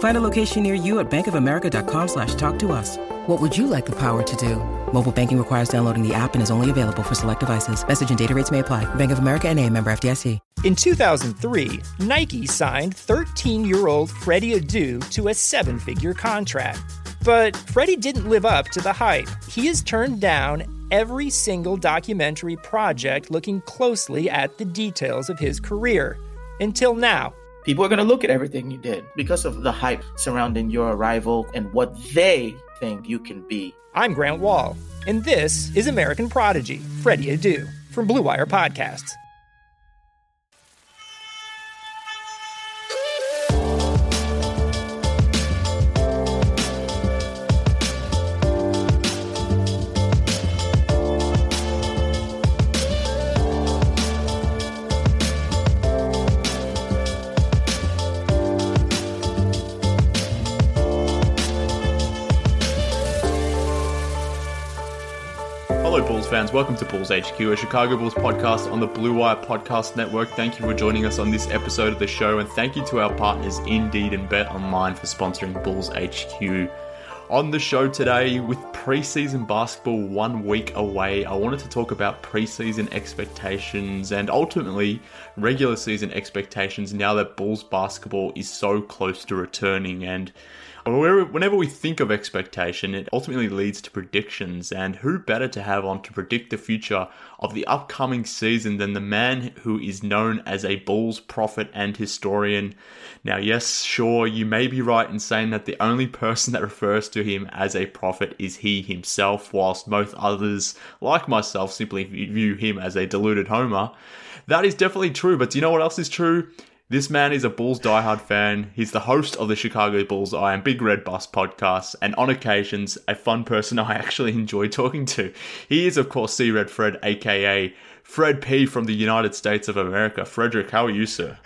Find a location near you at bankofamerica.com slash talk to us. What would you like the power to do? Mobile banking requires downloading the app and is only available for select devices. Message and data rates may apply. Bank of America and a member FDIC. In 2003, Nike signed 13-year-old Freddie Adu to a seven-figure contract. But Freddie didn't live up to the hype. He has turned down every single documentary project looking closely at the details of his career. Until now. People are going to look at everything you did because of the hype surrounding your arrival and what they think you can be. I'm Grant Wahl, and this is American Prodigy, Freddie Adu, from Blue Wire Podcasts. Fans. Welcome to Bulls HQ, a Chicago Bulls podcast on the Blue Wire Podcast Network. Thank you for joining us on this episode of the show, and thank you to our partners Indeed and Bet Online for sponsoring Bulls HQ. On the show today, with preseason basketball one week away, I wanted to talk about preseason expectations and ultimately regular season expectations now that Bulls basketball is so close to returning. And Whenever we think of expectation, it ultimately leads to predictions, and who better to have on to predict the future of the upcoming season than the man who is known as a Bulls prophet and historian? Now, yes, sure, you may be right in saying that the only person that refers to him as a prophet is he himself, whilst most others, like myself, simply view him as a deluded homer. That is definitely true, but do you know what else is true? This man is a Bulls diehard fan. He's the host of the Chicago Bulls Eye and Big Red Bus podcast, and on occasions, a fun person I actually enjoy talking to. He is, of course, C Red Fred, aka Fred P from the United States of America. Frederick, how are you, sir?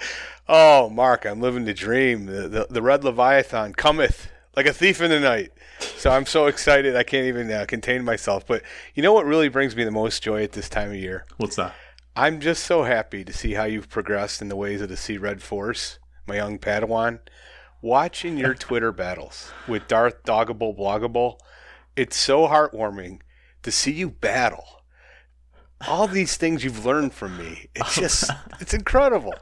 Oh, Mark, I'm living the dream. The, the, the Red Leviathan cometh like a thief in the night. So I'm so excited I can't even uh, contain myself. But you know what really brings me the most joy at this time of year? What's that? I'm just so happy to see how you've progressed in the ways of the Sea Red Force, my young Padawan. Watching your Twitter battles with Darth Doggable Bloggable, it's so heartwarming to see you battle. All these things you've learned from me. It's just, it's incredible.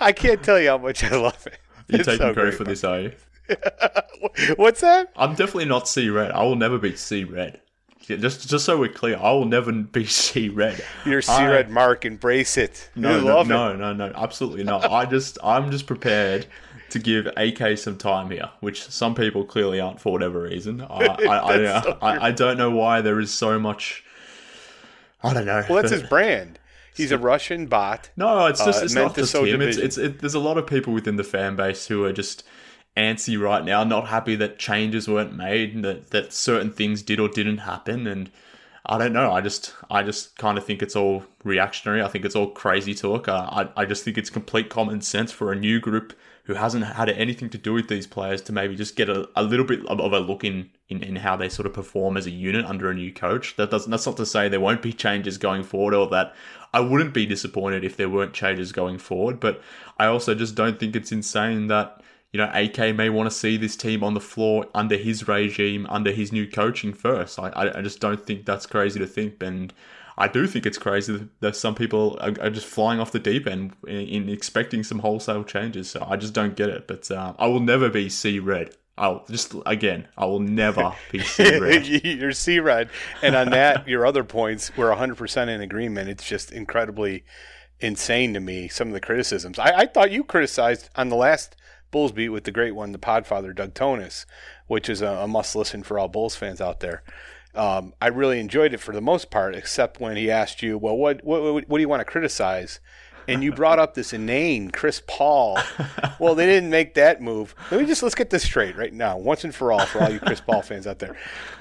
I can't tell you how much I love it. You're It's taking so credit for this, are you? What's that? I'm definitely not C Red. I will never be C Red. Just, just so we're clear, I will never be C Red. You're Sea Red Mark. Embrace it. No, no, love no, it. no, no, absolutely not. I just, I'm just prepared to give AK some time here, which some people clearly aren't for whatever reason. I, I, I, so I, I don't know why there is so much. I don't know. Well, that's his brand. He's a Russian bot. No, it's just uh, it's not just him. It's, it's it, there's a lot of people within the fan base who are just antsy right now, not happy that changes weren't made, and that that certain things did or didn't happen, and I don't know. I just I just kind of think it's all reactionary. I think it's all crazy talk. I I just think it's complete common sense for a new group who hasn't had anything to do with these players to maybe just get a, a little bit of, of a look in, in in how they sort of perform as a unit under a new coach. That doesn't that's not to say there won't be changes going forward or that I wouldn't be disappointed if there weren't changes going forward. But I also just don't think it's insane that you know, AK may want to see this team on the floor under his regime, under his new coaching first. I, I, just don't think that's crazy to think. And I do think it's crazy that- some people are, are just flying off the deep end in, in expecting some wholesale changes. So I just don't get it. But uh, I will never be C red. I'll just, again, I will never be C red. You're Sea Red. And on that, your other points, we're 100% in agreement. It's just incredibly insane to me. Some of the criticisms. I, I thought you criticized on the last Bulls beat with the great one, the Podfather Doug Thonus, which is a, a must listen for all Bulls fans out there. Um, I really enjoyed it for the most part, except when he asked you, "Well, what what, what do you want to criticize?" and you brought up this inane Chris Paul. well, they didn't make that move. Let me just let's get this straight right now, once and for all, for all you Chris Paul fans out there.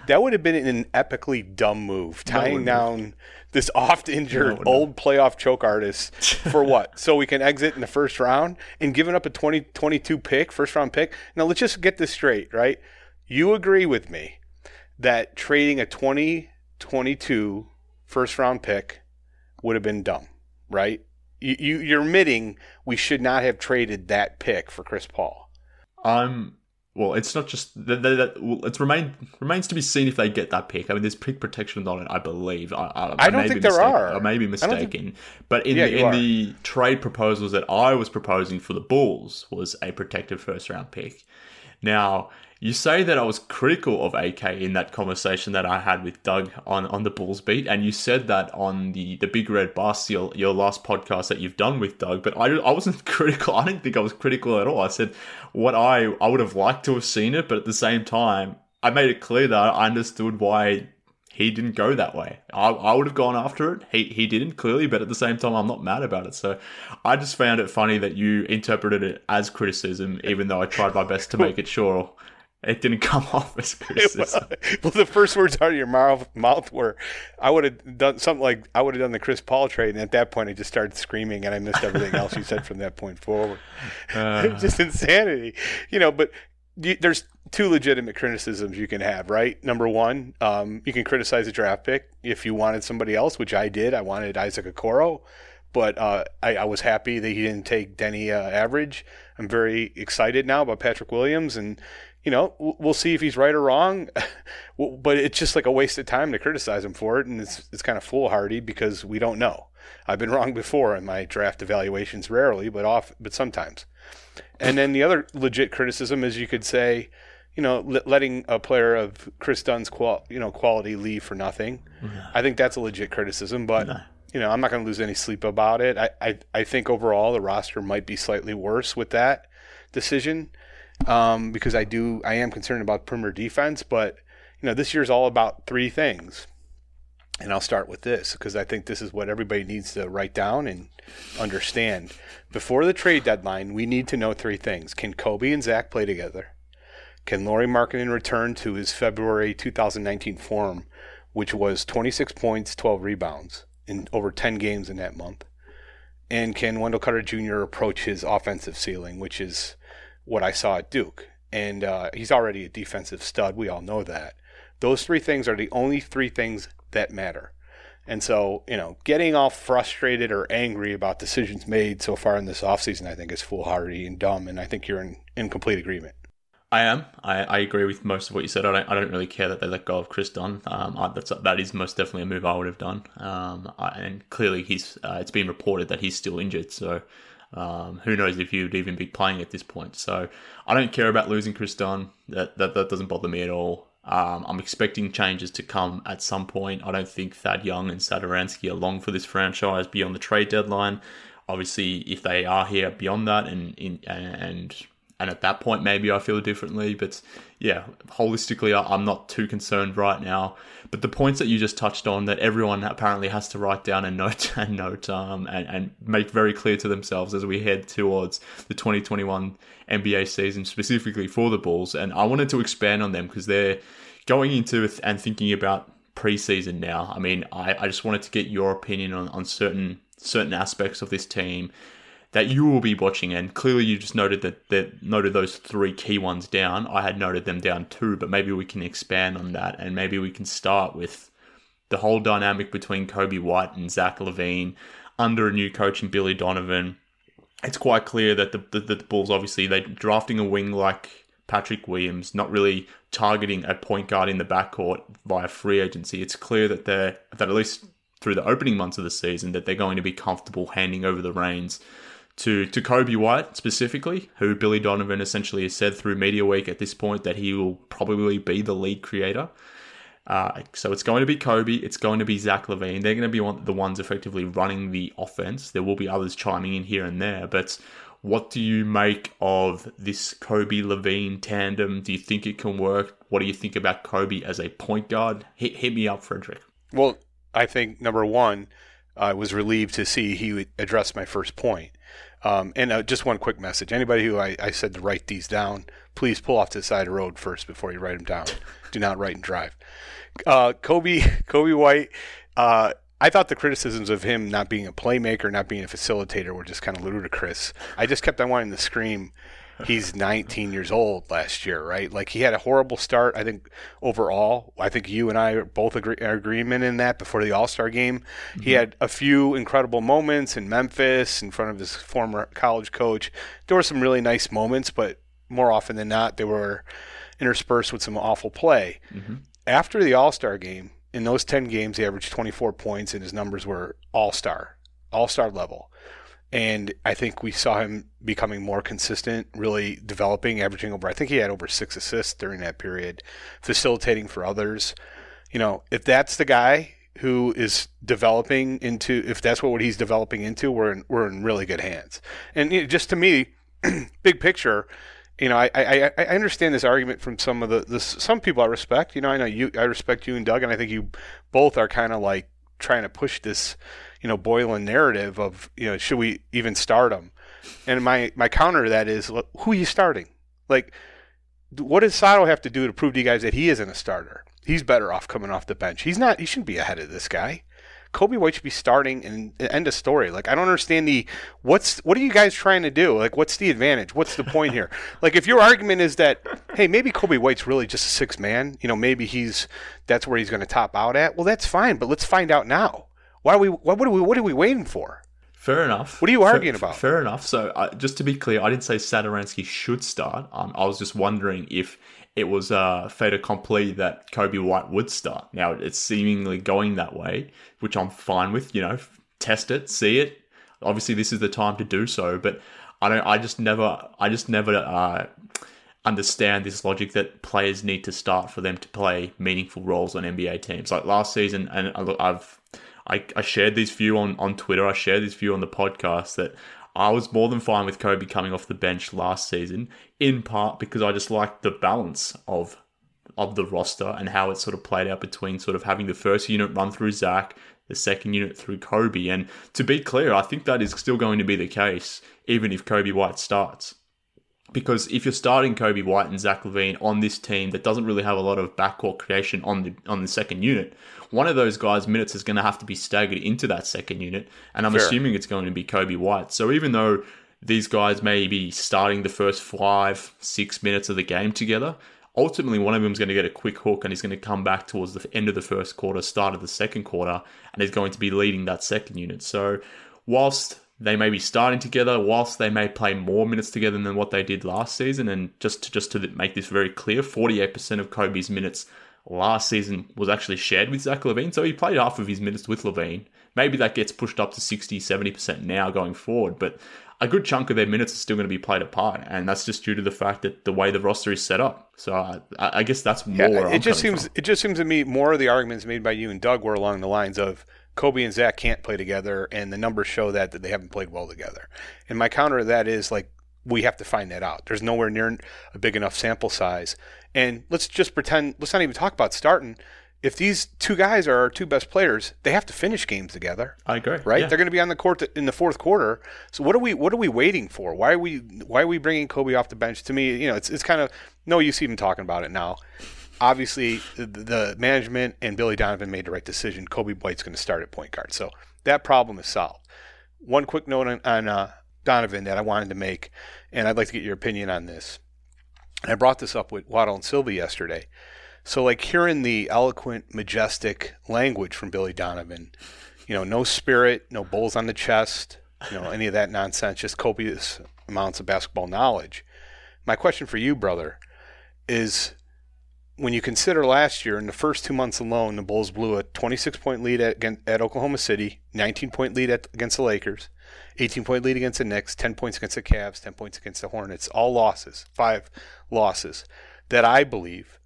That would have been an epically dumb move, tying down this oft-injured no, old playoff choke artist for what? so we can exit in the first round and giving up a 2022 pick, first round pick. Now let's just get this straight, right? You agree with me that trading a 2022 first round pick would have been dumb, right? you, you are admitting we should not have traded that pick for Chris Paul. I'm well, it's not just that. that well, it's remain remains to be seen if they get that pick. I mean, there's pick protection on it, I believe. I, I, I don't think there are. I may be mistaken, think... but in yeah, the, in the trade proposals that I was proposing for the Bulls was a protected first round pick. Now, you say that I was critical of AK in that conversation that I had with Doug on, on the Bulls beat, and you said that on the, the Big Red Bus, your, your last podcast that you've done with Doug, but I, I wasn't critical. I didn't think I was critical at all. I said what I, I would have liked to have seen it, but at the same time, I made it clear that I understood why he didn't go that way. I, I would have gone after it. He, he didn't, clearly, but at the same time, I'm not mad about it. So I just found it funny that you interpreted it as criticism, even though I tried my best to make it sure it didn't come off as criticism. well, the first words out of your mouth, mouth were, "I would have done something like I would have done the Chris Paul trade," and at that point, I just started screaming, and I missed everything else you said from that point forward. Uh, just insanity, you know. But there's two legitimate criticisms you can have, right? Number one, um, you can criticize a draft pick if you wanted somebody else, which I did. I wanted Isaac Okoro, but uh, I, I, was happy that he didn't take Deni uh, Avdija. I'm very excited now about Patrick Williams and you know, we'll see if he's right or wrong. but it's just like a waste of time to criticize him for it, and it's it's kind of foolhardy because we don't know. I've been wrong before in my draft evaluations, rarely, but off, but sometimes. And then the other legit criticism is you could say, you know, letting a player of Kris Dunn's qual, you know, quality leave for nothing. I think that's a legit criticism, but. You know, I'm not going to lose any sleep about it. I, I, I think overall the roster might be slightly worse with that decision um, because I do I am concerned about perimeter defense. But you know, this year's all about three things, and I'll start with this because I think this is what everybody needs to write down and understand. Before the trade deadline, we need to know three things: Can Coby and Zach play together? Can Lauri Markkanen return to his February 2019 form, which was 26 points, 12 rebounds in over 10 games in that month? And can Wendell Carter Jr. approach his offensive ceiling, which is what I saw at Duke. And uh, he's already a defensive stud. We all know that. Those three things are the only three things that matter. And so, you know, getting all frustrated or angry about decisions made so far in this offseason, I think is foolhardy and dumb. And I think you're in, in complete agreement. I am. I, I agree with most of what you said. I don't. I don't really care that they let go of Kris Dunn. Um, I, that's that is most definitely a move I would have done. Um, I, and clearly he's. Uh, it's been reported that he's still injured. So um, who knows if he would even be playing at this point? So I don't care about losing Kris Dunn. That that, that doesn't bother me at all. Um, I'm expecting changes to come at some point. I don't think Thad Young and Satoransky are long for this franchise beyond the trade deadline. Obviously, if they are here beyond that, and in, and and at that point maybe I feel differently. But yeah, holistically, I'm not too concerned right now. But the points that you just touched on that everyone apparently has to write down and note and note um, and, and make very clear to themselves as we head towards the 2021 NBA season, specifically for the Bulls. And I wanted to expand on them because they're going into and thinking about preseason now. I mean, I, I just wanted to get your opinion on, on certain certain aspects of this team that you will be watching. And clearly, you just noted that that noted those three key ones down. I had noted them down too, but maybe we can expand on that, and maybe we can start with the whole dynamic between Coby White and Zach LaVine under a new coach in Billy Donovan. It's quite clear that the, the, the Bulls obviously they drafting a wing like Patrick Williams, not really targeting a point guard in the backcourt via free agency. It's clear that they're that at least through the opening months of the season that they're going to be comfortable handing over the reins to to Coby White specifically, who Billy Donovan essentially has said through Media Week at this point that he will probably be the lead creator. Uh, so it's going to be Coby, it's going to be Zach LaVine. They're going to be the ones effectively running the offense. There will be others chiming in here and there, but what do you make of this Coby LaVine tandem? Do you think it can work? What do you think about Coby as a point guard? Hit, hit me up, Frederick. Well, I think number one, I was relieved to see he addressed my first point. Um, and uh, just one quick message: anybody who I, I, said to write these down, please pull off to the side of the road first before you write them down. Do not write and drive. Uh, Coby, Coby White. Uh, I thought the criticisms of him not being a playmaker, not being a facilitator, were just kind of ludicrous. I just kept on wanting to scream he's 19 years old last year, right? Like he had a horrible start. I think overall, I think you and I are both agree are agreement in that before the All Star game. Mm-hmm. He had a few incredible moments in Memphis in front of his former college coach. There were some really nice moments, but more often than not, they were interspersed with some awful play. Mm-hmm. After the All Star game, in those 10 games, he averaged 24 points, and his numbers were all star, all star level. And I think we saw him becoming more consistent, really developing, averaging over, I think he had over six assists during that period, facilitating for others. You know, if that's the guy who is developing into, if that's what he's developing into, we're in, we're in really good hands. And you know, just to me, big picture, you know, I, I, I understand this argument from some of the, the some people I respect. You know, I know you, I respect you and Doug, and I think you both are kind of like trying to push this you know Boylen narrative of you know should we even start him? And my my counter to that is who are you starting? Like, what does Sato have to do to prove to you guys that he isn't a starter? He's better off coming off the bench. He's not. He shouldn't be ahead of this guy. Coby White should be starting and end of story. Like I don't understand the what's what are you guys trying to do? Like what's the advantage? What's the point here? like if your argument is that hey maybe Coby White's really just a six man, you know maybe he's that's where he's going to top out at. Well that's fine, but let's find out now. Why are we? What, are we? What are we waiting for? Fair enough. What are you arguing fair, about? Fair enough. So, uh, just to be clear, I didn't say Satoransky should start. Um, I was just wondering if it was a fait accompli that Coby White would start. Now, it's seemingly going that way, which I'm fine with. You know, test it, see it. Obviously, this is the time to do so. But I don't. I just never. I just never. Uh, understand this logic that players need to start for them to play meaningful roles on NBA teams. Like last season, and I've I, I shared this view on, on Twitter. I shared this view on the podcast that I was more than fine with Coby coming off the bench last season, in part because I just liked the balance of of the roster and how it sort of played out between sort of having the first unit run through Zach, the second unit through Coby. And to be clear, I think that is still going to be the case, even if Coby White starts. Because if you're starting Coby White and Zach LaVine on this team that doesn't really have a lot of backcourt creation on the on the second unit, one of those guys' minutes is going to have to be staggered into that second unit, and I'm assuming it's going to be Coby White. So even though these guys may be starting the first five, six minutes of the game together, ultimately one of them is going to get a quick hook and he's going to come back towards the end of the first quarter, start of the second quarter, and is going to be leading that second unit. So whilst they may be starting together, whilst they may play more minutes together than what they did last season, and just to, just to make this very clear, 48% of Coby's minutes last season was actually shared with Zach LaVine. So he played half of his minutes with LaVine. Maybe that gets pushed up to 60, 70% now going forward. But a good chunk of their minutes are still going to be played apart. And that's just due to the fact that the way the roster is set up. So I, I guess that's more yeah, it just seems from. It just seems to me more of the arguments made by you and Doug were along the lines of Coby and Zach can't play together, and the numbers show that, that they haven't played well together. And my counter to that is like, we have to find that out. There's nowhere near a big enough sample size and let's just pretend, let's not even talk about starting. If these two guys are our two best players, they have to finish games together. I agree. Right? Yeah. They're going to be on the court in the fourth quarter. So what are we what are we waiting for? Why are we why are we bringing Coby off the bench? To me, you know, it's it's kind of no use even talking about it now. Obviously, the, management and Billy Donovan made the right decision. Coby White's going to start at point guard, so that problem is solved. One quick note on, on uh, Donovan that I wanted to make, and I'd like to get your opinion on this. And I brought this up with Waddle and Silvy yesterday. So, like hearing the eloquent, majestic language from Billy Donovan, you know, no spirit, no bulls on the chest, you know, any of that nonsense, just copious amounts of basketball knowledge. My question for you, brother, is when you consider last year, in the first two months alone, the Bulls blew a 26 point lead at, at Oklahoma City, 19 point lead at, against the Lakers, 18 point lead against the Knicks, 10 points against the Cavs, 10 points against the Hornets, all losses, five losses that I believe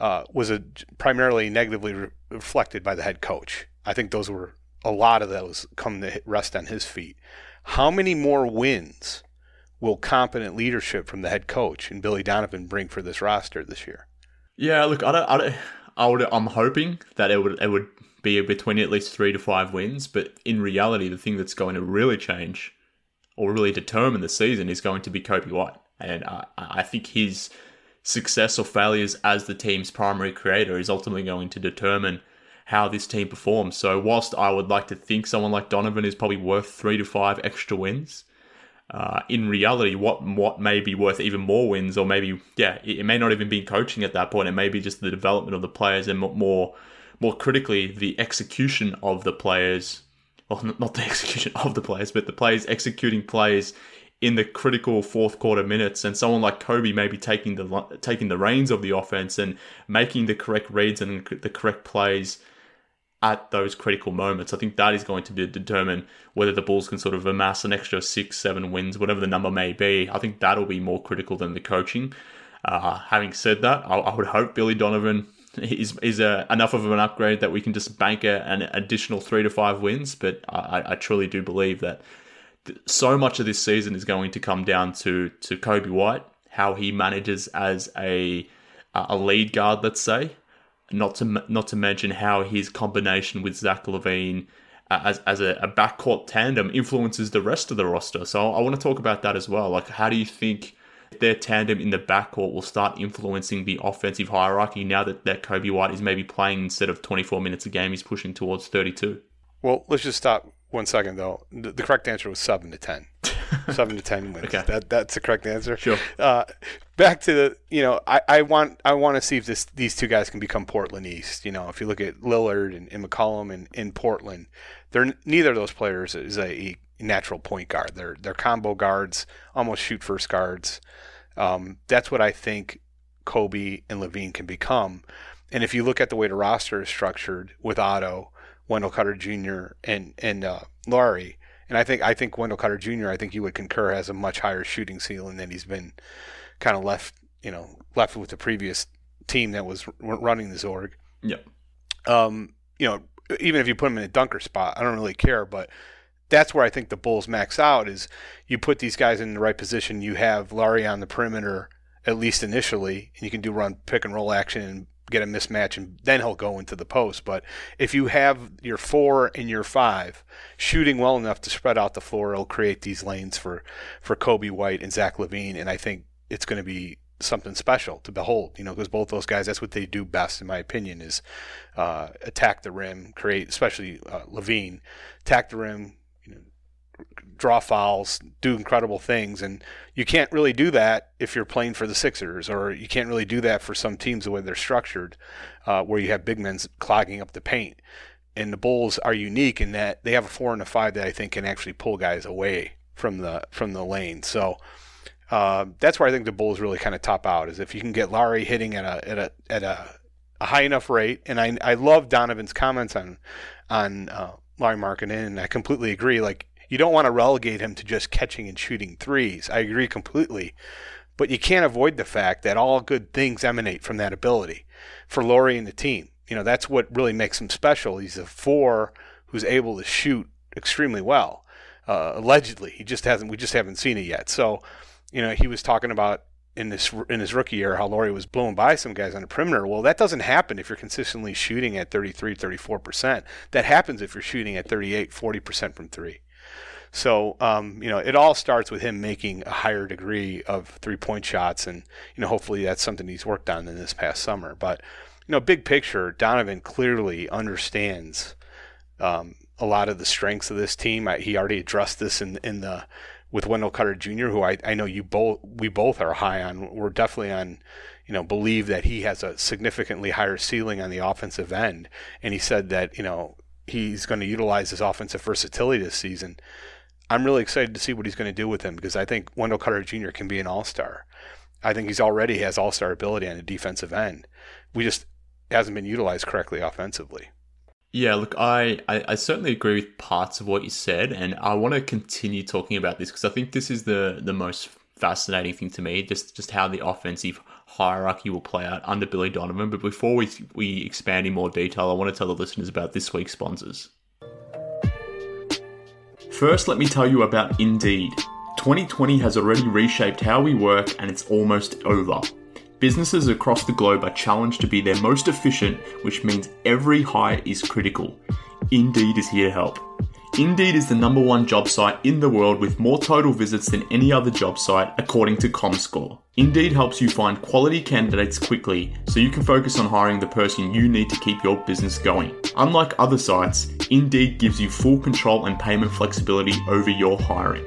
uh, was a, primarily negatively re- reflected by the head coach. I think those were a lot of those come to rest on his feet. How many more wins will competent leadership from the head coach and Billy Donovan bring for this roster this year? Yeah, look, I don't, I don't, I would, I'm hoping that it would, it would be between at least three to five wins. But in reality, the thing that's going to really change or really determine the season is going to be Coby White, and I, I think his success or failures as the team's primary creator is ultimately going to determine how this team performs. So, whilst I would like to think someone like Donovan is probably worth three to five extra wins, uh, in reality, what what may be worth even more wins, or maybe yeah, it, it, may not even be coaching at that point. It may be just the development of the players, and more more critically, the execution of the players. Well, not the execution of the players, but the players executing plays in the critical fourth quarter minutes, and someone like Coby maybe taking the taking the reins of the offense and making the correct reads and the correct plays at those critical moments. I think that is going to be, determine whether the Bulls can sort of amass an extra six, seven wins, whatever the number may be. I think that'll be more critical than the coaching. Uh, having said that, I, I, would hope Billy Donovan is is a, enough of an upgrade that we can just bank a, an additional three to five wins. But I, I truly do believe that so much of this season is going to come down to to Coby White, how he manages as a a lead guard, let's say, not to not to mention how his combination with Zach LaVine uh, as as a, a backcourt tandem influences the rest of the roster. So I want to talk about that as well. Like, how do you think their tandem in the backcourt will start influencing the offensive hierarchy now that that Coby White is maybe playing instead of 24 minutes a game, he's pushing towards 32? Well, let's just stop one second though. The, the correct answer was seven to ten. seven to ten wins. Okay. That that's the correct answer. Sure. Uh, back to the you know I, I want I want to see if this these two guys can become Portland East. You know if you look at Lillard and, and McCollum and in Portland, they're neither of those players is a, natural point guard. They're they're combo guards, almost shoot first guards. Um, that's what I think Coby and LaVine can become. And if you look at the way the roster is structured with Otto Wendell Carter Jr. and and uh, Lauri. And I think I think Wendell Carter Jr. I think you would concur has a much higher shooting ceiling than he's been kind of left you know left with the previous team that was running the Zorg. Yep. Um, you know, even if you put him in a dunker spot, I don't really care. But that's where I think the Bulls max out is you put these guys in the right position. You have Lauri on the perimeter at least initially, and you can do run pick and roll action and get a mismatch and then he'll go into the post. But if you have your four and your five shooting well enough to spread out the floor, it'll create these lanes for, for Coby White and Zach LaVine, And I think it's going to be something special to behold, you know, because both those guys, that's what they do best, in my opinion, is uh, attack the rim, create, especially uh, LaVine, attack the rim, draw fouls, do incredible things, and you can't really do that if you're playing for the Sixers, or you can't really do that for some teams the way they're structured, uh, where you have big men clogging up the paint. And the Bulls are unique in that they have a four and a five that I think can actually pull guys away from the from the lane. So uh, that's where I think the Bulls really kind of top out is if you can get Lauri hitting at a at a at a, a high enough rate. And I I love Donovan's comments on on uh, Markkanen, and I completely agree. Like you don't want to relegate him to just catching and shooting threes. I agree completely. But you can't avoid the fact that all good things emanate from that ability for Lauri and the team. You know, that's what really makes him special. He's a four who's able to shoot extremely well. Uh, allegedly, he just hasn't. We just haven't seen it yet. So, you know, he was talking about in this in his rookie year how Lauri was blowing by some guys on the perimeter. Well, that doesn't happen if you're consistently shooting at 33, 34%. That happens if you're shooting at 38, 40% from 3. So, um, you know, it all starts with him making a higher degree of three-point shots and, you know, hopefully that's something he's worked on in this past summer. But, you know, big picture, Donovan clearly understands um, a lot of the strengths of this team. I, he already addressed this in in the with Wendell Carter Jr., who I, I know you both we both are high on. We're definitely on, you know, believe that he has a significantly higher ceiling on the offensive end. And he said that you know he's going to utilize his offensive versatility this season. I'm really excited to see what he's going to do with him because I think Wendell Carter Jr. can be an all star. I think he's already has all star ability on the defensive end. We just hasn't been utilized correctly offensively. Yeah, look, I, I, I, certainly agree with parts of what you said, and I want to continue talking about this because I think this is the, the most fascinating thing to me, just just how the offensive hierarchy will play out under Billy Donovan. But before we we expand in more detail, I want to tell the listeners about this week's sponsors. First, let me tell you about Indeed. 2020 has already reshaped how we work, and it's almost over. Businesses across the globe are challenged to be their most efficient, which means every hire is critical. Indeed is here to help. Indeed is the number one job site in the world with more total visits than any other job site, according to ComScore. Indeed helps you find quality candidates quickly so you can focus on hiring the person you need to keep your business going. Unlike other sites, Indeed gives you full control and payment flexibility over your hiring.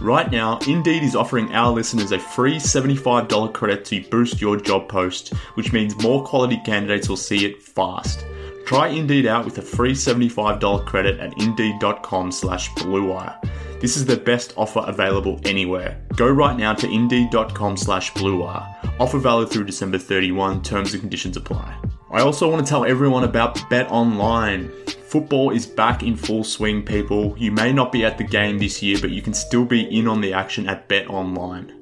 Right now, Indeed is offering our listeners a free $75 credit to boost your job post, which means more quality candidates will see it fast. Try Indeed out with a free $75 credit at indeed.com slash bluewire. This is the best offer available anywhere. Go right now to indeed.com slash bluewire. Offer valid through December 31. Terms and conditions apply. I also want to tell everyone about Bet Online. Football is back in full swing, people. You may not be at the game this year, but you can still be in on the action at Bet Online.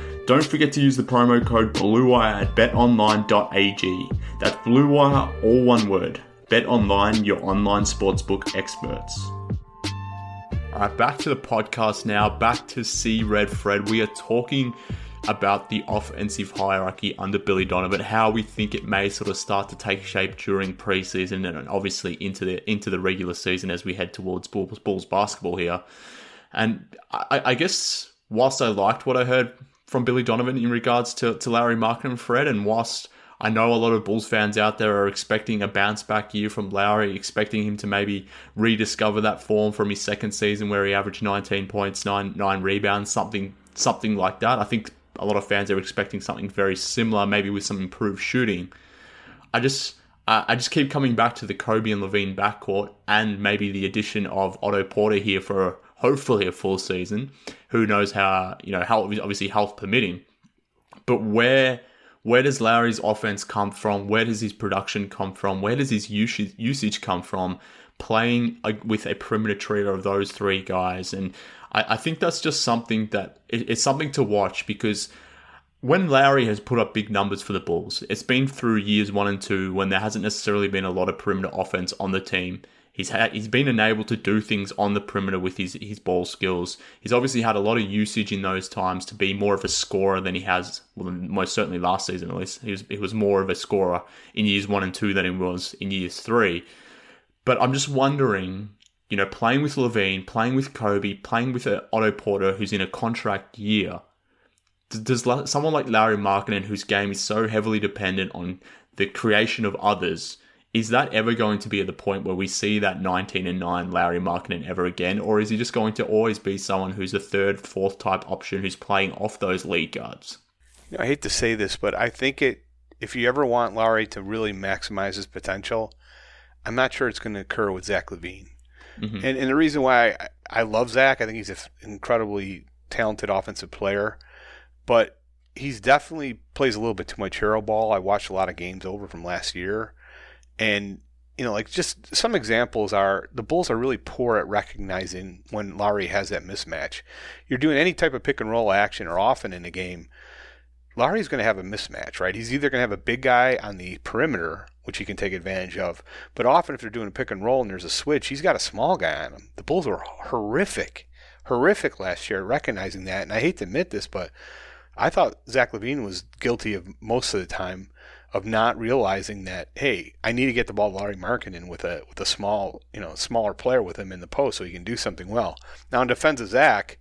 Don't forget to use the promo code BLUEWIRE at betonline.ag. That's BLUEWIRE, all one word. BetOnline, your online sportsbook experts. All right, back to the podcast now. Back to See Red Fred. We are talking about the offensive hierarchy under Billy Donovan, how we think it may sort of start to take shape during preseason and obviously into the into the regular season as we head towards Bulls, Bulls basketball here. And I, I guess whilst I liked what I heard from Billy Donovan in regards to, to Markkanen and Fred, and whilst I know a lot of Bulls fans out there are expecting a bounce back year from Lauri, expecting him to maybe rediscover that form from his second season where he averaged 19 points, nine nine rebounds, something something like that. I think a lot of fans are expecting something very similar, maybe with some improved shooting. I just I just keep coming back to the Coby and LaVine backcourt, and maybe the addition of Otto Porter here for hopefully a full season. Who knows how you know how obviously health permitting, but where where does Lauri's offense come from? Where does his production come from? Where does his usage, usage come from? Playing with a perimeter trio of those three guys. And I, I think that's just something that it, it's something to watch because when Lauri has put up big numbers for the Bulls, it's been through years one and two when there hasn't necessarily been a lot of perimeter offense on the team. He's had he's been enabled to do things on the perimeter with his his ball skills. He's obviously had a lot of usage in those times to be more of a scorer than he has. Well, most certainly last season at least, he was he was more of a scorer in years one and two than he was in years three. But I'm just wondering, you know, playing with LaVine, playing with Coby, playing with uh, Otto Porter, who's in a contract year. Does someone like Lauri Markkanen, whose game is so heavily dependent on the creation of others, is that ever going to be at the point where we see that 19 and 9 Lauri Markkanen ever again? Or is he just going to always be someone who's a third, fourth type option who's playing off those lead guards? I hate to say this, but I think it if you ever want Lauri to really maximize his potential, I'm not sure it's going to occur with Zach LaVine. Mm-hmm. And, and the reason why I, I love Zach, I think he's an incredibly talented offensive player, but he's definitely plays a little bit too much hero ball. I watched a lot of games over from last year and you know, like just some examples are the Bulls are really poor at recognizing when Lauri has that mismatch. You're doing any type of pick and roll action or often in a game, Lauri's going to have a mismatch, right? He's either going to have a big guy on the perimeter, which he can take advantage of, but often if they're doing a pick and roll and there's a switch, he's got a small guy on him. The Bulls were horrific, horrific last year recognizing that. And I hate to admit this, but I thought Zach LaVine was guilty of most of the time of not realizing that hey, I need to get the ball to Lauri Markkanen with a with a small you know smaller player with him in the post so he can do something well. Now in defense of Zach,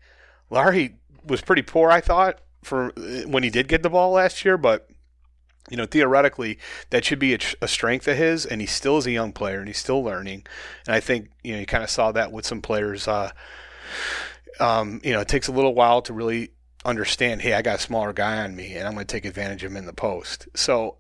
Larry was pretty poor, I thought, for when he did get the ball last year, but you know, theoretically, that should be a, a, strength of his, and he still is a young player, and he's still learning. And I think you know you kind of saw that with some players. Uh, um, you know, it takes a little while to really understand. Hey, I got a smaller guy on me, and I'm going to take advantage of him in the post. So,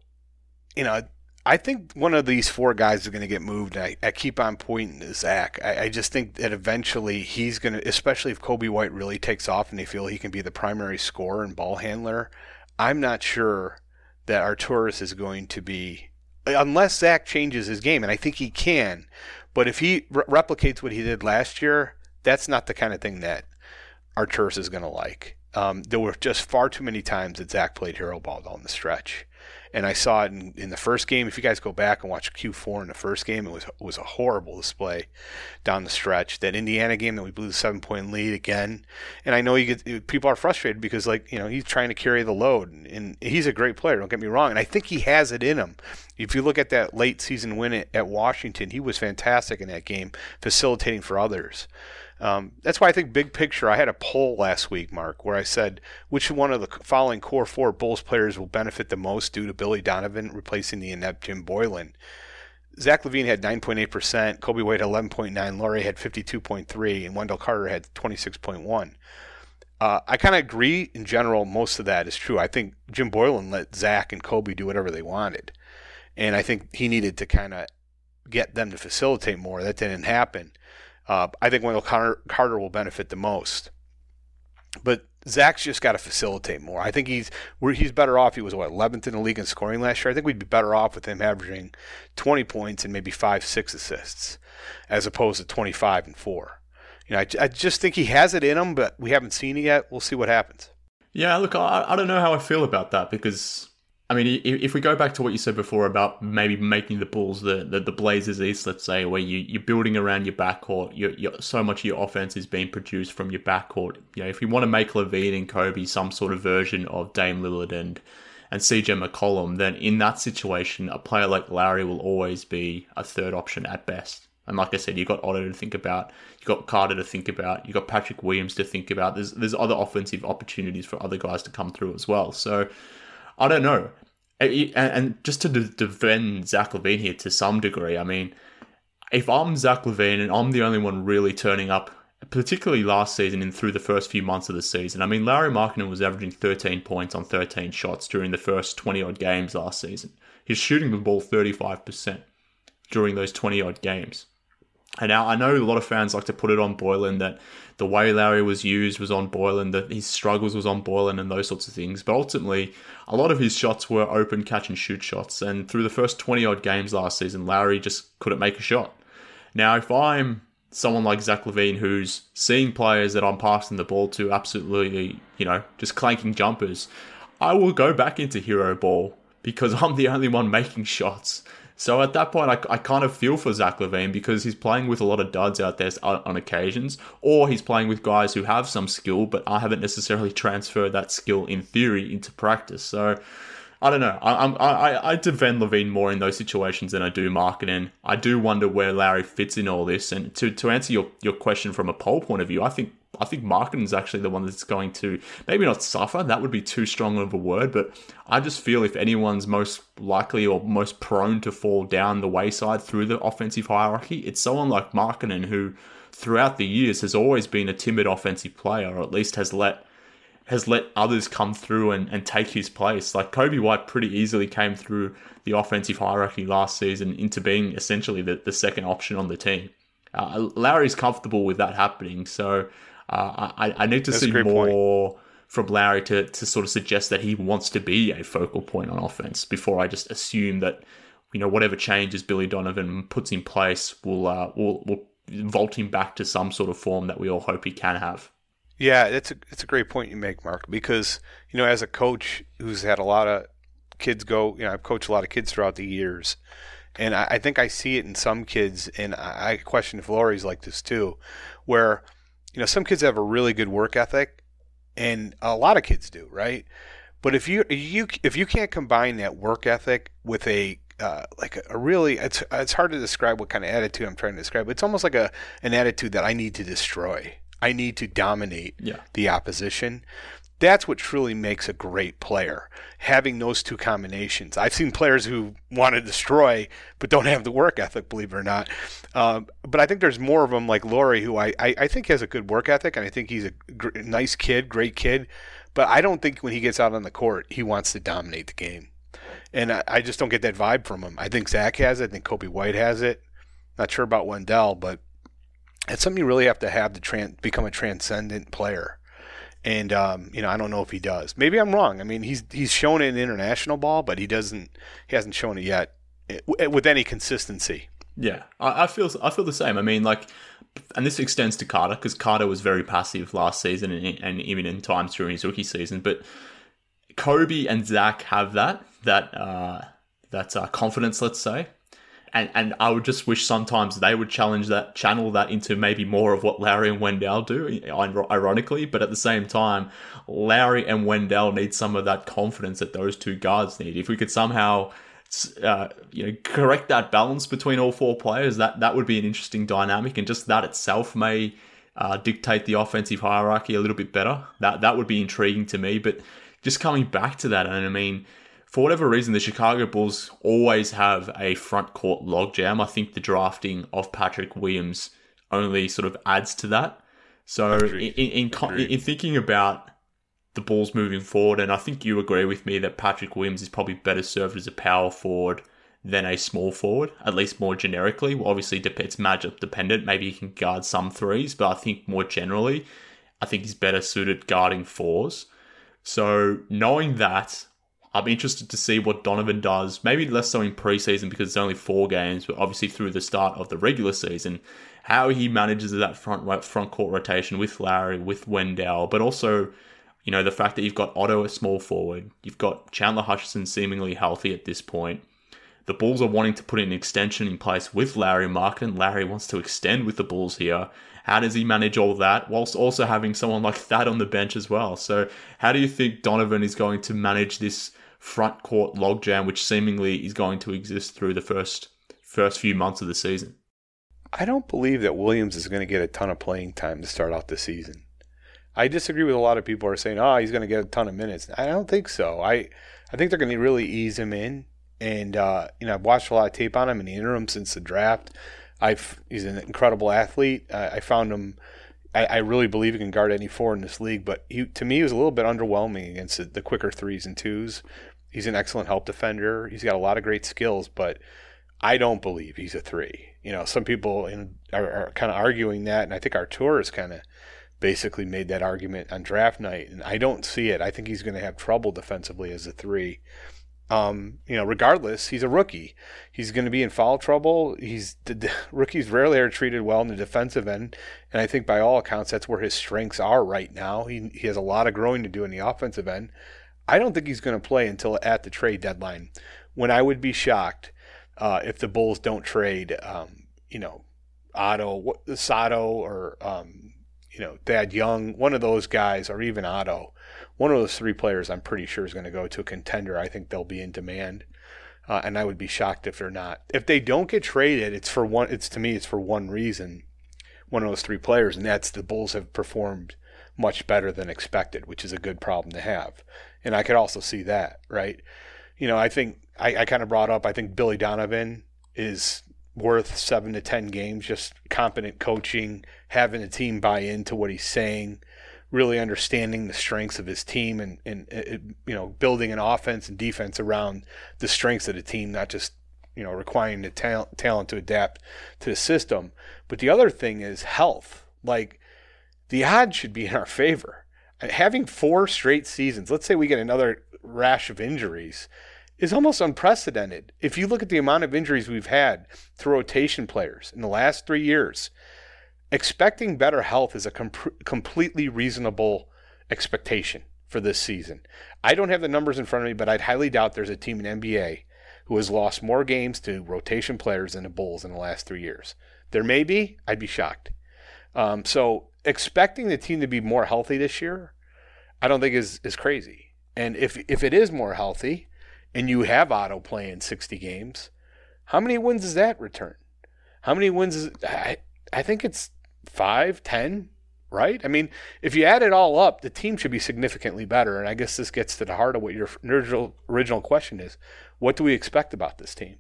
you know, I think one of these four guys is going to get moved. I, I keep on pointing to Zach. I, I just think that eventually he's going to, especially if Coby White really takes off and they feel he can be the primary scorer and ball handler. I'm not sure that Arturas is going to be, unless Zach changes his game, and I think he can. But if he re- replicates what he did last year, that's not the kind of thing that Arturas is going to like. Um, there were just far too many times that Zach played hero ball down the stretch and I saw it in, in the first game. If you guys go back and watch Q4 in the first game, it was it was a horrible display down the stretch. That Indiana game that we blew the seven point lead again, and I know you get people are frustrated because like you know he's trying to carry the load, and he's a great player. Don't get me wrong, and I think he has it in him. If you look at that late season win at Washington, he was fantastic in that game, facilitating for others. Um, that's why I think big picture. I had a poll last week, Mark, where I said which one of the following core four Bulls players will benefit the most due to Billy Donovan replacing the inept Jim Boylen. Zach LaVine had 9.8%, Coby White had 11.9, Lauri had 52.3, and Wendell Carter had 26.1. Uh, I kind of agree in general. Most of that is true. I think Jim Boylen let Zach and Coby do whatever they wanted, and I think he needed to kind of get them to facilitate more. That didn't happen. Uh, I think Wendell Carter, Carter will benefit the most. But Zach's just got to facilitate more. I think he's he's better off. He was what 11th in the league in scoring last year. I think we'd be better off with him averaging 20 points and maybe five, six assists, as opposed to 25 and four. You know, I, I just think he has it in him, but we haven't seen it yet. We'll see what happens. Yeah, look, I, I don't know how I feel about that because I mean, if we go back to what you said before about maybe making the Bulls the, the, the Blazers East, let's say, where you, you're building around your backcourt, you're, you're, so much of your offense is being produced from your backcourt. You know, if you want to make LaVine and Coby some sort of version of Dame Lillard and, and CJ McCollum, then in that situation, a player like Lauri will always be a third option at best. And like I said, you've got Otto to think about, you've got Carter to think about, you've got Patrick Williams to think about. There's there's other offensive opportunities for other guys to come through as well. So I don't know. And just to defend Zach LaVine here to some degree, I mean, if I'm Zach LaVine and I'm the only one really turning up, particularly last season and through the first few months of the season, I mean, Larry Markkanen was averaging 13 points on 13 shots during the first 20 odd games last season. He's shooting the ball 35% during those 20 odd games. And now I know a lot of fans like to put it on Boylen that the way Lauri was used was on Boylen, that his struggles was on Boylen, and those sorts of things. But ultimately, a lot of his shots were open catch and shoot shots. And through the first 20 odd games last season, Lauri just couldn't make a shot. Now, if I'm someone like Zach LaVine who's seeing players that I'm passing the ball to absolutely, you know, just clanking jumpers, I will go back into hero ball because I'm the only one making shots. So at that point, I, I kind of feel for Zach LaVine because he's playing with a lot of duds out there on, on occasions, or he's playing with guys who have some skill, but I haven't necessarily transferred that skill in theory into practice. So I don't know. I, I, I defend LaVine more in those situations than I do Markkanen. I do wonder where Larry fits in all this. And to, to answer your, your question from a poll point of view, I think I think is actually the one that's going to maybe not suffer. That would be too strong of a word, but I just feel if anyone's most likely or most prone to fall down the wayside through the offensive hierarchy, it's someone like Markkanen who throughout the years has always been a timid offensive player, or at least has let has let others come through and, and take his place. Like Coby White pretty easily came through the offensive hierarchy last season into being essentially the, the second option on the team. Uh, Lauri's comfortable with that happening, so uh, I, I need to That's see more point. from Lauri to, to sort of suggest that he wants to be a focal point on offense before I just assume that you know whatever changes Billy Donovan puts in place will uh, will will vault him back to some sort of form that we all hope he can have. Yeah, it's a it's a great point you make, Mark, because you know as a coach who's had a lot of kids go, you know, I've coached a lot of kids throughout the years, and I, I think I see it in some kids, and I, I question if Lauri's like this too, where you know, some kids have a really good work ethic, and a lot of kids do, right? But if you you if you can't combine that work ethic with a uh, like a, a, really it's it's hard to describe what kind of attitude I'm trying to describe. It's almost like a an attitude that I need to destroy. I need to dominate yeah. the opposition. That's what truly makes a great player. Having those two combinations. I've seen players who want to destroy but don't have the work ethic, believe it or not. Um, but I think there's more of them like Lauri, who I, I, I think has a good work ethic, and I think he's a gr- nice kid, great kid. But I don't think when he gets out on the court, he wants to dominate the game. And I, I just don't get that vibe from him. I think Zach has it. I think Coby White has it. Not sure about Wendell, but it's something you really have to have to tran- become a transcendent player. And um, you know, I don't know if he does. Maybe I'm wrong. I mean, he's he's shown it in international ball, but he doesn't. He hasn't shown it yet eh, with any consistency. Yeah, I, I feel I feel the same. I mean, like, and this extends to Carter because Carter was very passive last season and, and even in times during his rookie season. But Coby and Zach have that that uh, that uh, confidence, let's say. And, and I would just wish sometimes they would challenge that, channel that into maybe more of what Lauri and Wendell do, ironically. But at the same time, Lauri and Wendell need some of that confidence that those two guards need. If we could somehow uh, you know, correct that balance between all four players, that that would be an interesting dynamic, and just that itself may uh, dictate the offensive hierarchy a little bit better. That that would be intriguing to me. But just coming back to that, and I mean, for whatever reason, the Chicago Bulls always have a front court logjam. I think the drafting of Patrick Williams only sort of adds to that. So, in, in, in, in, thinking about the Bulls moving forward, and I think you agree with me that Patrick Williams is probably better served as a power forward than a small forward, at least more generically. Obviously, it's matchup dependent. Maybe he can guard some threes, but I think more generally, I think he's better suited guarding fours. So, knowing that, I'm interested to see what Donovan does. Maybe less so in preseason because it's only four games, but obviously through the start of the regular season, how he manages that front front court rotation with Lauri, with Wendell, but also, you know, the fact that you've got Otto a small forward, you've got Chandler Hutchinson seemingly healthy at this point. The Bulls are wanting to put an extension in place with Larry Mark, and Lauri wants to extend with the Bulls here. How does he manage all that whilst also having someone like that on the bench as well? So, how do you think Donovan is going to manage this front court logjam, which seemingly is going to exist through the first first few months of the season. I don't believe that Williams is going to get a ton of playing time to start out the season. I disagree with a lot of people who are saying, "Oh, he's going to get a ton of minutes." I don't think so. I I think they're going to really ease him in, and uh, you know I've watched a lot of tape on him in the interim since the draft. I've he's an incredible athlete. Uh, I found him. I, I, really believe he can guard any four in this league, but he to me he was a little bit underwhelming against the, the quicker threes and twos. He's an excellent help defender. He's got a lot of great skills, but I don't believe he's a three. You know, some people in, are, are kind of arguing that, and I think Artur has kind of basically made that argument on draft night, and I don't see it. I think he's going to have trouble defensively as a three. Um, you know, regardless, he's a rookie. He's going to be in foul trouble. He's the, rookies rarely are treated well in the defensive end, and I think by all accounts that's where his strengths are right now. He he has a lot of growing to do in the offensive end. I don't think he's going to play until at the trade deadline. When I would be shocked uh, if the Bulls don't trade, um, you know, Otto, Sato, or um, you know, Thad Young, one of those guys, or even Otto. One of those three players, I'm pretty sure is going to go to a contender. I think they'll be in demand, uh, and I would be shocked if they're not. If they don't get traded, it's for one. It's to me, it's for one reason. One of those three players, and that's the Bulls have performed much better than expected, which is a good problem to have and I could also see that, right? You know, I think I, I kind of brought up. I think Billy Donovan is worth seven to ten games, just competent coaching, having the team buy into what he's saying, really understanding the strengths of his team, and and it, you know building an offense and defense around the strengths of the team, not just you know requiring the talent talent to adapt to the system. But the other thing is health. Like the odds should be in our favor having four straight seasons, let's say we get another rash of injuries, is almost unprecedented. If you look at the amount of injuries we've had to rotation players in the last three years, expecting better health is a com- completely reasonable expectation for this season. I don't have the numbers in front of me, but I'd highly doubt there's a team in NBA who has lost more games to rotation players than the Bulls in the last three years. There may be, I'd be shocked. Um, so expecting the team to be more healthy this year, I don't think is is crazy. And if if it is more healthy, and you have Otto playing 60 games, how many wins does that return? How many wins is I, I think it's five, ten, right? I mean, if you add it all up, the team should be significantly better. And I guess this gets to the heart of what your original original question is: What do we expect about this team?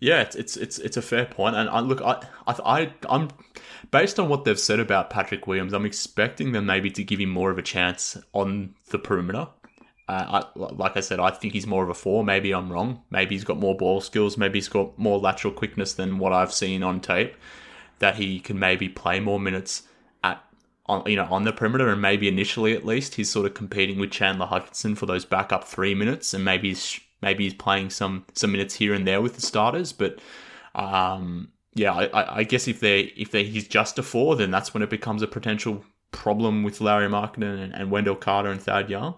Yeah, it's it's it's, it's a fair point, and I, look, I, I I'm based on what they've said about Patrick Williams, I'm expecting them maybe to give him more of a chance on the perimeter. Uh, I, like I said, I think he's more of a four. Maybe I'm wrong. Maybe he's got more ball skills. Maybe he's got more lateral quickness than what I've seen on tape. That he can maybe play more minutes at on you know on the perimeter, and maybe initially at least he's sort of competing with Chandler Hutchinson for those backup three minutes, and maybe he's maybe he's playing some some minutes here and there with the starters. But um, yeah, I, I guess if they if they he's just a four, then that's when it becomes a potential problem with Lauri Markkanen and, and Wendell Carter and Thad Young.